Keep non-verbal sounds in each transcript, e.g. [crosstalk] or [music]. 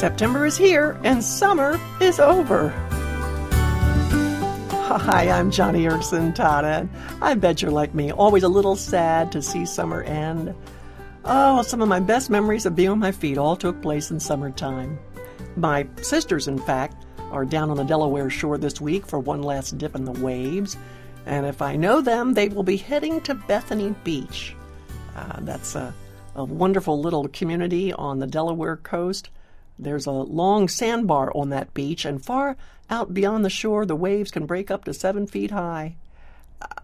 September is here and summer is over. Hi, I'm Joni Eareckson Tada. I bet you're like me, always a little sad to see summer end. Oh, some of my best memories of being on my feet all took place in summertime. My sisters, in fact, are down on the Delaware shore this week for one last dip in the waves. And if I know them, they will be heading to Bethany Beach. Uh, that's a, a wonderful little community on the Delaware coast. There's a long sandbar on that beach, and far out beyond the shore, the waves can break up to seven feet high.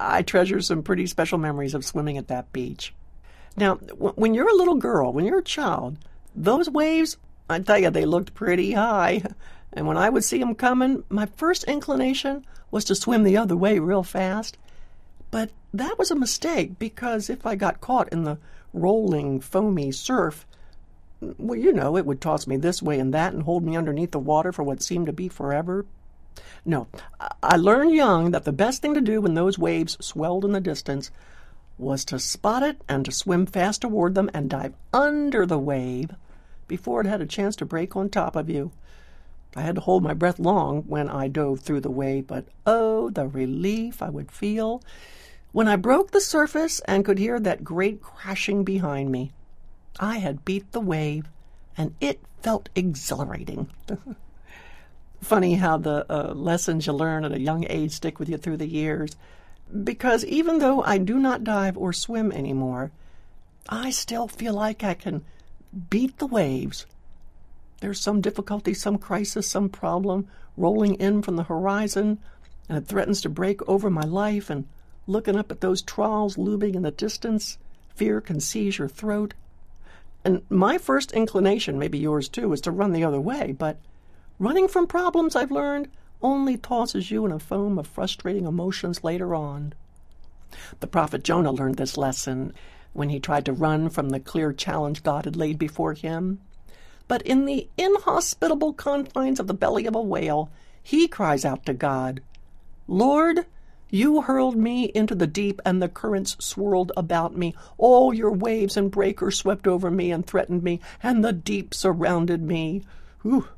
I treasure some pretty special memories of swimming at that beach. Now, when you're a little girl, when you're a child, those waves, I tell you, they looked pretty high. [laughs] And when I would see them coming, my first inclination was to swim the other way real fast. But that was a mistake because if I got caught in the rolling, foamy surf, well, you know, it would toss me this way and that and hold me underneath the water for what seemed to be forever. No, I learned young that the best thing to do when those waves swelled in the distance was to spot it and to swim fast toward them and dive under the wave before it had a chance to break on top of you. I had to hold my breath long when I dove through the wave, but oh, the relief I would feel when I broke the surface and could hear that great crashing behind me. I had beat the wave, and it felt exhilarating. [laughs] Funny how the uh, lessons you learn at a young age stick with you through the years. Because even though I do not dive or swim anymore, I still feel like I can beat the waves. There's some difficulty, some crisis, some problem rolling in from the horizon, and it threatens to break over my life. And looking up at those trawls looming in the distance, fear can seize your throat. And my first inclination, maybe yours too, is to run the other way, but running from problems, I've learned, only tosses you in a foam of frustrating emotions later on. The prophet Jonah learned this lesson when he tried to run from the clear challenge God had laid before him. But in the inhospitable confines of the belly of a whale, he cries out to God, Lord, you hurled me into the deep, and the currents swirled about me. All your waves and breakers swept over me and threatened me, and the deep surrounded me. Whew.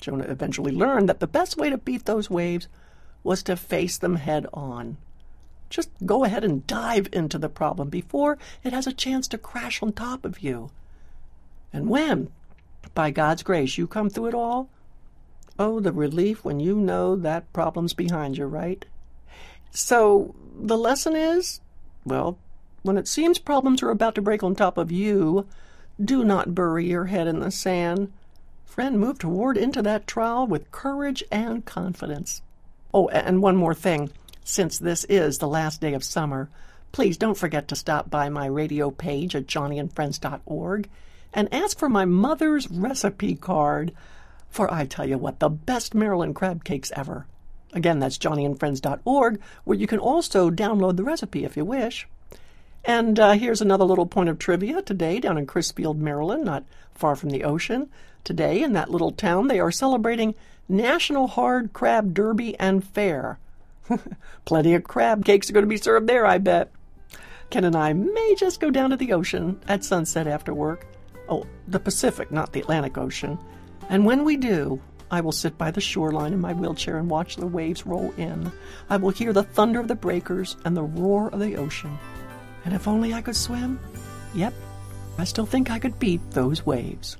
Jonah eventually learned that the best way to beat those waves was to face them head on. Just go ahead and dive into the problem before it has a chance to crash on top of you. And when, by God's grace, you come through it all, oh, the relief when you know that problem's behind you, right? So the lesson is well, when it seems problems are about to break on top of you, do not bury your head in the sand. Friend, move toward into that trial with courage and confidence. Oh, and one more thing. Since this is the last day of summer, please don't forget to stop by my radio page at joniandfriends.org and ask for my mother's recipe card for I tell you what, the best Maryland crab cakes ever. Again, that's joniandfriends.org, where you can also download the recipe if you wish. And uh, here's another little point of trivia today down in Crisfield, Maryland, not far from the ocean. Today, in that little town, they are celebrating National Hard Crab Derby and Fair. [laughs] Plenty of crab cakes are going to be served there, I bet. Ken and I may just go down to the ocean at sunset after work. Oh, the Pacific, not the Atlantic Ocean. And when we do, I will sit by the shoreline in my wheelchair and watch the waves roll in. I will hear the thunder of the breakers and the roar of the ocean. And if only I could swim, yep, I still think I could beat those waves.